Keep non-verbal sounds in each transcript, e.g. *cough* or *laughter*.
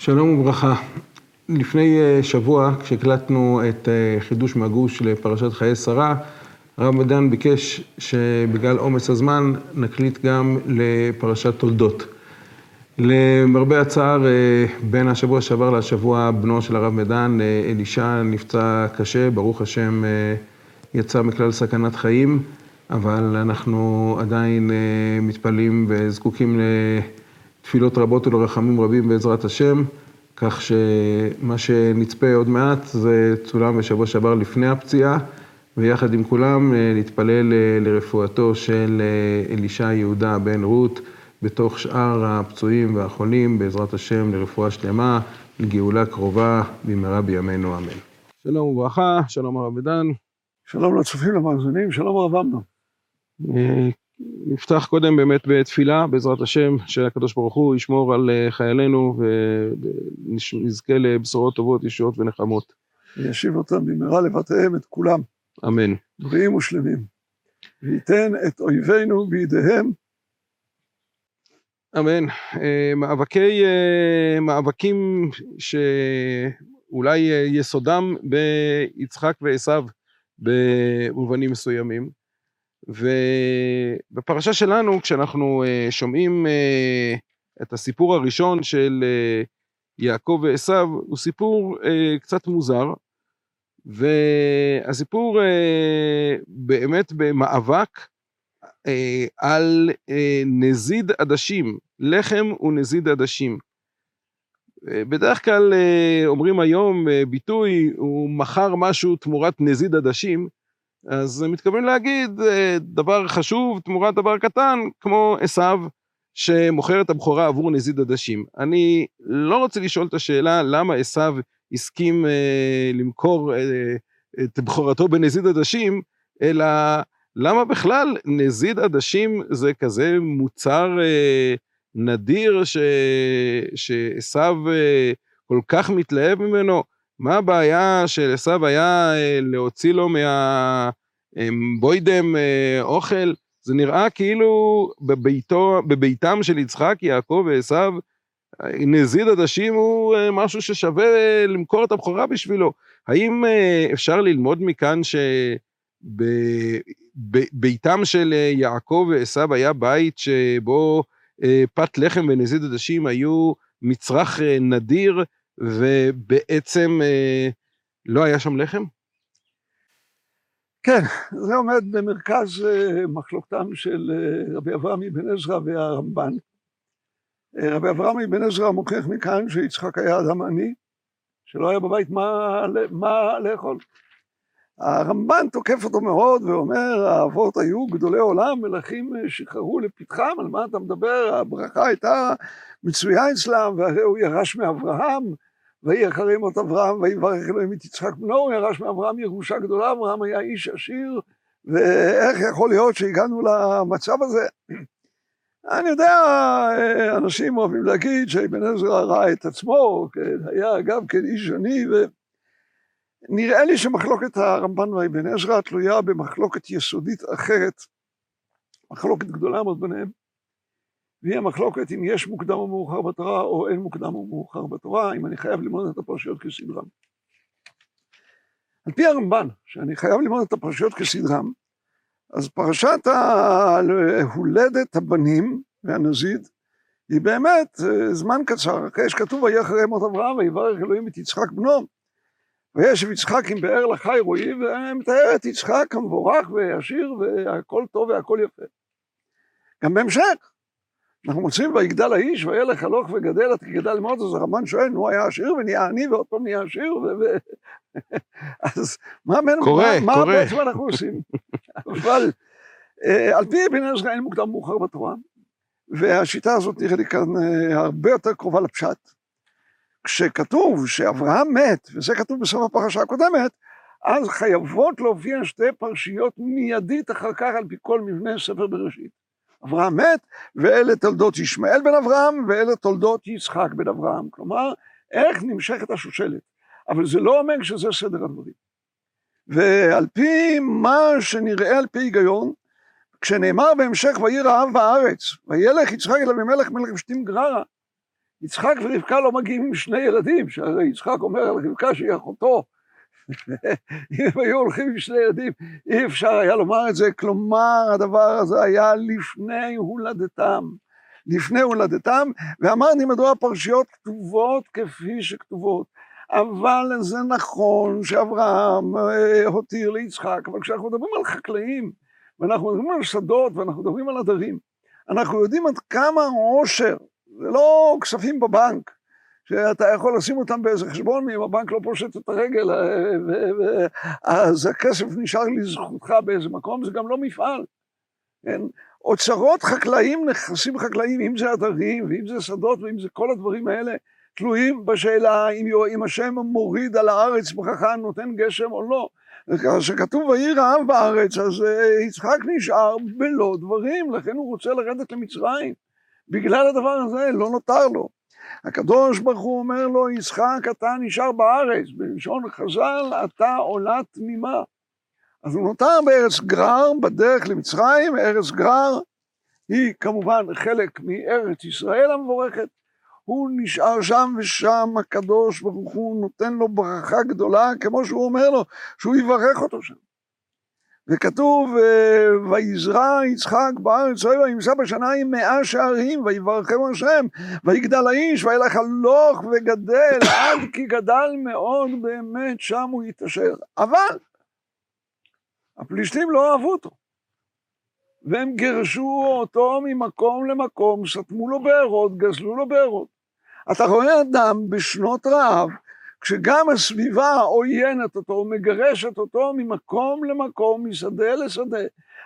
שלום וברכה. לפני שבוע, כשהקלטנו את חידוש מגוש לפרשת חיי שרה, הרב מדן ביקש שבגלל עומס הזמן נקליט גם לפרשת תולדות. למרבה הצער, בין השבוע שעבר לשבוע בנו של הרב מדן, אלישע נפצע קשה, ברוך השם יצא מכלל סכנת חיים, אבל אנחנו עדיין מתפללים וזקוקים לתפילות רבות ולרחמים רבים בעזרת השם, כך שמה שנצפה עוד מעט זה צולם בשבוע שעבר לפני הפציעה, ויחד עם כולם נתפלל לרפואתו של אלישע יהודה בן רות, בתוך שאר הפצועים והחולים, בעזרת השם לרפואה שלמה, לגאולה קרובה במהרה בימינו אמן. שלום וברכה, שלום הרב מדן. שלום לצופים למאזינים, שלום הרב אמנון. נפתח קודם באמת בתפילה, בעזרת השם, שהקדוש ברוך הוא ישמור על חיילינו ונזכה לבשורות טובות, ישועות ונחמות. וישיב אותם במהרה לבתיהם את כולם. אמן. בריאים ושלמים. וייתן את אויבינו בידיהם. אמן. מאבקי, מאבקים שאולי יסודם ביצחק ועשיו במובנים מסוימים. ובפרשה שלנו, כשאנחנו שומעים את הסיפור הראשון של יעקב ועשיו, הוא סיפור קצת מוזר, והסיפור באמת במאבק על נזיד עדשים, לחם ונזיד עדשים. בדרך כלל אומרים היום ביטוי, הוא מכר משהו תמורת נזיד עדשים, אז מתכוונים להגיד דבר חשוב תמורת דבר קטן, כמו עשיו שמוכר את הבכורה עבור נזיד עדשים. אני לא רוצה לשאול את השאלה למה עשיו הסכים למכור את בכורתו בנזיד עדשים, אלא למה בכלל נזיד עדשים זה כזה מוצר נדיר שעשיו כל כך מתלהב ממנו? מה הבעיה של עשיו היה להוציא לו מהבוידם אוכל? זה נראה כאילו בביתו, בביתם של יצחק, יעקב ועשיו, נזיד עדשים הוא משהו ששווה למכור את הבכורה בשבילו. האם אפשר ללמוד מכאן שביתם של יעקב ועשיו היה בית שבו פת לחם ונזיד עדשים היו מצרך נדיר, ובעצם לא היה שם לחם? כן, זה עומד במרכז מחלוקתם של רבי אברהם אבן עזרא והרמב"ן. רבי אברהם אבן עזרא מוכיח מכאן שיצחק היה אדם עני, שלא היה בבית מה, מה לאכול. הרמב"ן תוקף אותו מאוד ואומר, האבות היו גדולי עולם, מלכים שחררו לפתחם, על מה אתה מדבר? הברכה הייתה מצויה אצלם, והרי הוא ירש מאברהם, ויהי אחרי מות אברהם, ויברך אלוהים את יצחק בנו, ירש מאברהם ירושה גדולה, אברהם היה איש עשיר, ואיך יכול להיות שהגענו למצב הזה? *clears throat* אני יודע, אנשים אוהבים להגיד שאבן עזרא ראה את עצמו, היה גם כן איש עני, ונראה לי שמחלוקת הרמב"ן ואבן עזרא תלויה במחלוקת יסודית אחרת, מחלוקת גדולה מאוד ביניהם, והיא המחלוקת אם יש מוקדם או מאוחר בתורה, או אין מוקדם או מאוחר בתורה, אם אני חייב ללמוד את הפרשיות כסדרם. על פי הרמב"ן, שאני חייב ללמוד את הפרשיות כסדרם, אז פרשת הולדת הבנים והנזיד, היא באמת זמן קצר, אחרי שכתוב ויהי אחרי מות אברהם, ויברך אלוהים את יצחק בנו, וישב יצחק עם באר לחי רועי, ומתאר את יצחק המבורך והעשיר, והכל טוב והכל יפה. גם בהמשך, אנחנו מוצאים ויגדל האיש וילך הלוך וגדל עד כי גדל מאוד, אז הרמב"ן שואל, נו היה עשיר ונהיה עני ועוד פעם נהיה עשיר, *laughs* אז מה בעצם אנחנו עושים? *laughs* אבל על פי אבן עזרא אין מוקדם מאוחר בתורה, והשיטה הזאת נראה לי כאן הרבה יותר קרובה לפשט. כשכתוב שאברהם מת, וזה כתוב בסוף הפרשה הקודמת, אז חייבות להופיע שתי פרשיות מיידית אחר כך על פי כל מבנה ספר בראשית. אברהם מת, ואלה תולדות ישמעאל בן אברהם, ואלה תולדות יצחק בן אברהם. כלומר, איך נמשכת השושלת. אבל זה לא אומר שזה סדר הדברים. ועל פי מה שנראה על פי היגיון, כשנאמר בהמשך ויהי רעב בארץ, וילך יצחק אל אבימלך מלך פלישתים גררה, יצחק ורבקה לא מגיעים עם שני ילדים, שהרי יצחק אומר על רבקה שהיא אחותו. *laughs* אם היו הולכים עם שני ילדים, אי אפשר היה לומר את זה. כלומר, הדבר הזה היה לפני הולדתם. לפני הולדתם, ואמרתי מדוע הפרשיות כתובות כפי שכתובות. אבל זה נכון שאברהם אה, הותיר ליצחק, אבל כשאנחנו מדברים על חקלאים, ואנחנו מדברים על שדות, ואנחנו מדברים על עדרים, אנחנו יודעים עד כמה עושר, זה לא כספים בבנק, שאתה יכול לשים אותם באיזה חשבון, ואם הבנק לא פושט את הרגל, אה, אז הכסף נשאר לזכותך באיזה מקום, זה גם לא מפעל. כן? אוצרות חקלאים, נכסים חקלאיים, אם זה עדרים, ואם זה שדות, ואם זה כל הדברים האלה, תלויים בשאלה אם, אם השם מוריד על הארץ ברכה, נותן גשם או לא. כשכתוב ויהי רעב בארץ, אז אה, יצחק נשאר בלא דברים, לכן הוא רוצה לרדת למצרים. בגלל הדבר הזה לא נותר לו. הקדוש ברוך הוא אומר לו, יצחק אתה נשאר בארץ, בלשון חז"ל אתה עולה תמימה. אז הוא נותר בארץ גרר בדרך למצרים, ארץ גרר היא כמובן חלק מארץ ישראל המבורכת, הוא נשאר שם ושם הקדוש ברוך הוא נותן לו ברכה גדולה כמו שהוא אומר לו שהוא יברך אותו שם. וכתוב ויזרע יצחק בארץ אוהב וימצא בשנה עם מאה שערים ויברכם השם ויגדל האיש וילך הלוך וגדל *coughs* עד כי גדל מאוד באמת שם הוא יתעשר. אבל הפלישתים לא אהבו אותו. והם גירשו אותו ממקום למקום סתמו לו בארות גזלו לו בארות. אתה רואה אדם בשנות רעב, כשגם הסביבה עוינת אותו, מגרשת אותו ממקום למקום, משדה לשדה,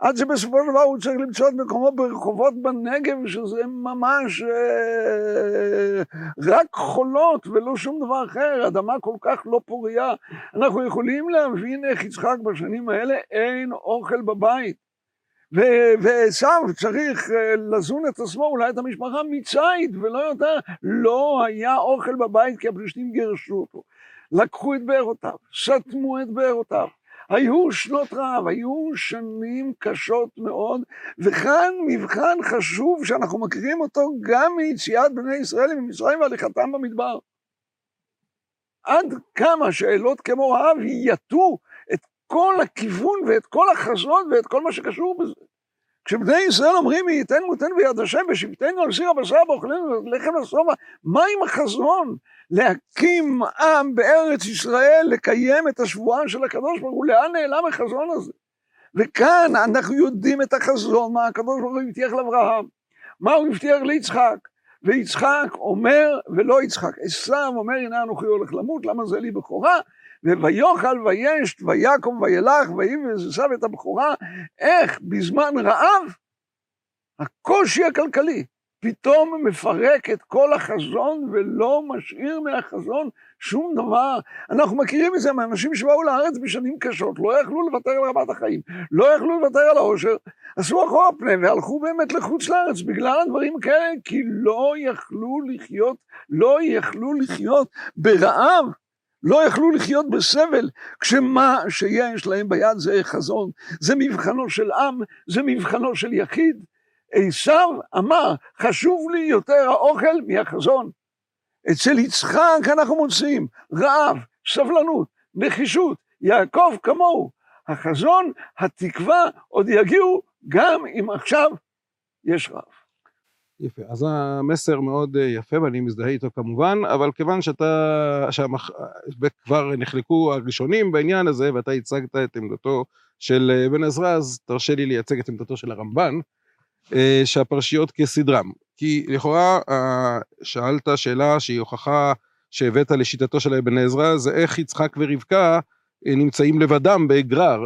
עד שבסופו של דבר הוא צריך למצוא את מקומו ברחובות בנגב, שזה ממש אה, רק חולות ולא שום דבר אחר, אדמה כל כך לא פוריה. אנחנו יכולים להבין איך יצחק בשנים האלה אין אוכל בבית. ועשיו צריך אה, לזון את עצמו, אולי את המשפחה מציד ולא יותר, לא היה אוכל בבית כי הפלישתים גירשו אותו. לקחו את בארותיו, סתמו את בארותיו. היו שנות רעב, היו שנים קשות מאוד, וכאן מבחן חשוב שאנחנו מכירים אותו גם מיציאת בני ישראל ממצרים והליכתם במדבר. עד כמה שאלות כמו רעב יטו כל הכיוון ואת כל החזון ואת כל מה שקשור בזה. כשבני ישראל אומרים ייתן מותן ביד השם ושבטנו על סיר הבשר ואוכלנו לחם לשובע, מה עם החזון? להקים עם בארץ ישראל, לקיים את השבועה של הקדוש ברוך הוא, לאן נעלם החזון הזה? וכאן אנחנו יודעים את החזון, מה הקדוש ברוך הוא הבטיח לאברהם, מה הוא הבטיח ליצחק, ויצחק אומר, ולא יצחק, עשיו אומר הנה אנוכי הולך למות, למה זה לי בכורה? ויאכל וישת ויקום וילך ויבז עשיו את הבכורה, איך? בזמן רעב? הקושי הכלכלי. פתאום מפרק את כל החזון ולא משאיר מהחזון שום דבר. אנחנו מכירים את זה מאנשים שבאו לארץ בשנים קשות, לא יכלו לוותר על רמת החיים, לא יכלו לוותר על העושר, עשו אחורה פנה והלכו באמת לחוץ לארץ בגלל הדברים כאלה, כי לא יכלו לחיות, לא יכלו לחיות ברעב. לא יכלו לחיות בסבל, כשמה שיש להם ביד זה חזון, זה מבחנו של עם, זה מבחנו של יחיד. עשיו אמר, חשוב לי יותר האוכל מהחזון. אצל יצחק אנחנו מוצאים רעב, סבלנות, נחישות, יעקב כמוהו. החזון, התקווה עוד יגיעו גם אם עכשיו יש רעב. יפה, אז המסר מאוד אה, יפה ואני מזדהה איתו כמובן, אבל כיוון שאתה, שהמח... כבר נחלקו הראשונים בעניין הזה ואתה הצגת את עמדתו של אה, בן עזרא, אז תרשה לי לייצג את עמדתו של הרמב"ן, אה, שהפרשיות כסדרם. כי לכאורה שאלת שאלה שהיא הוכחה שהבאת לשיטתו של אבן עזרא, זה איך יצחק ורבקה נמצאים לבדם בגרר.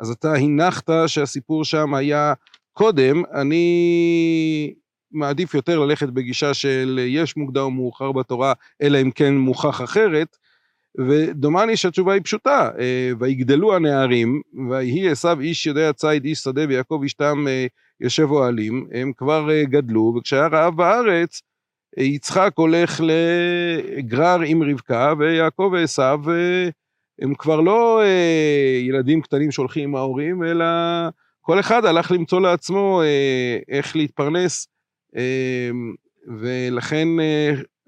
אז אתה הנחת שהסיפור שם היה קודם, אני מעדיף יותר ללכת בגישה של יש מוקדם או מאוחר בתורה, אלא אם כן מוכח אחרת, ודומני שהתשובה היא פשוטה, אה, ויגדלו הנערים, ויהי עשו איש יודע ציד איש שדה ויעקב איש תם אה, יושב אוהלים, הם כבר אה, גדלו, וכשהיה רעב בארץ, יצחק הולך לגרר עם רבקה, ויעקב ועשו הם כבר לא ילדים קטנים שהולכים עם ההורים, אלא כל אחד הלך למצוא לעצמו אה, איך להתפרנס, אה, ולכן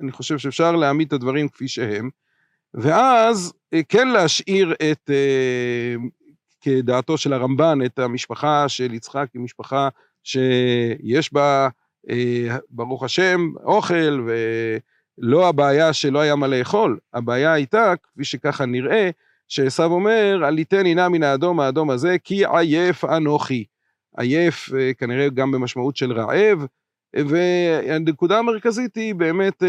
אני חושב שאפשר להעמיד את הדברים כפי שהם, ואז כן להשאיר את, כדעתו של הרמב"ן, את המשפחה של יצחק כמשפחה שיש בה, ברוך השם, אוכל, ולא הבעיה שלא היה מה לאכול, הבעיה הייתה, כפי שככה נראה, שעשו אומר, עליתני נא מן האדום האדום הזה, כי עייף אנוכי. עייף כנראה גם במשמעות של רעב, והנקודה המרכזית היא באמת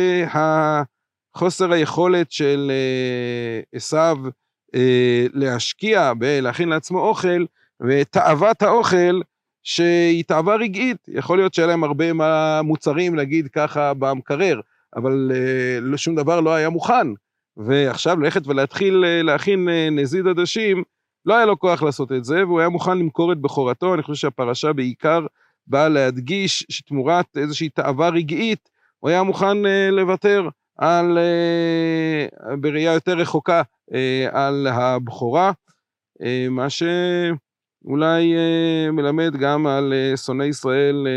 חוסר היכולת של עשו להשקיע בלהכין לעצמו אוכל, ותאוות האוכל שהיא תאווה רגעית, יכול להיות שהיה להם הרבה מוצרים להגיד ככה במקרר, אבל שום דבר לא היה מוכן, ועכשיו ללכת ולהתחיל להכין נזיד עדשים, לא היה לו כוח לעשות את זה, והוא היה מוכן למכור את בכורתו, אני חושב שהפרשה בעיקר באה להדגיש שתמורת איזושהי תאווה רגעית, הוא היה מוכן לוותר על, בראייה יותר רחוקה, על הבכורה, מה שאולי מלמד גם על שונאי ישראל,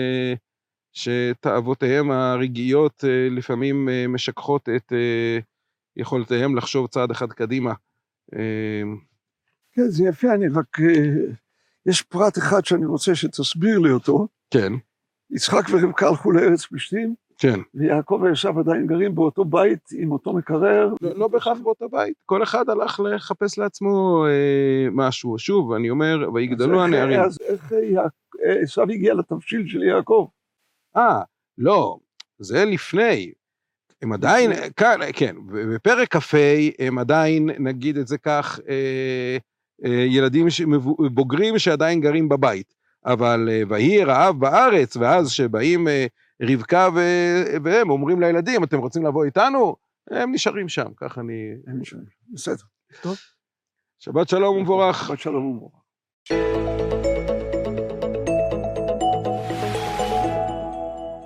שתאוותיהם הרגעיות לפעמים משכחות את יכולותיהם לחשוב צעד אחד קדימה. כן, זה יפה, אני רק... יש פרט אחד שאני רוצה שתסביר לי אותו. כן. יצחק ורבקה הלכו לארץ פלישתים. כן. ויעקב וישב עדיין גרים באותו בית עם אותו מקרר. לא, לא בהכרח באותו בית, כל אחד הלך לחפש לעצמו אה, משהו. שוב, אני אומר, ויגדלו הנערים. אז איך עשו הגיע לתבשיל של יעקב? אה, לא, זה לפני. הם עדיין, כאן, כן, בפרק כ"ה הם עדיין, נגיד את זה כך, אה, אה, ילדים בוגרים שעדיין גרים בבית, אבל אה, ויהי רעב בארץ, ואז שבאים אה, רבקה והם אומרים לילדים, אתם רוצים לבוא איתנו? הם נשארים שם, ככה אני... הם נשארים, בסדר. טוב. שבת שלום ומבורך. שבת שלום ומבורך.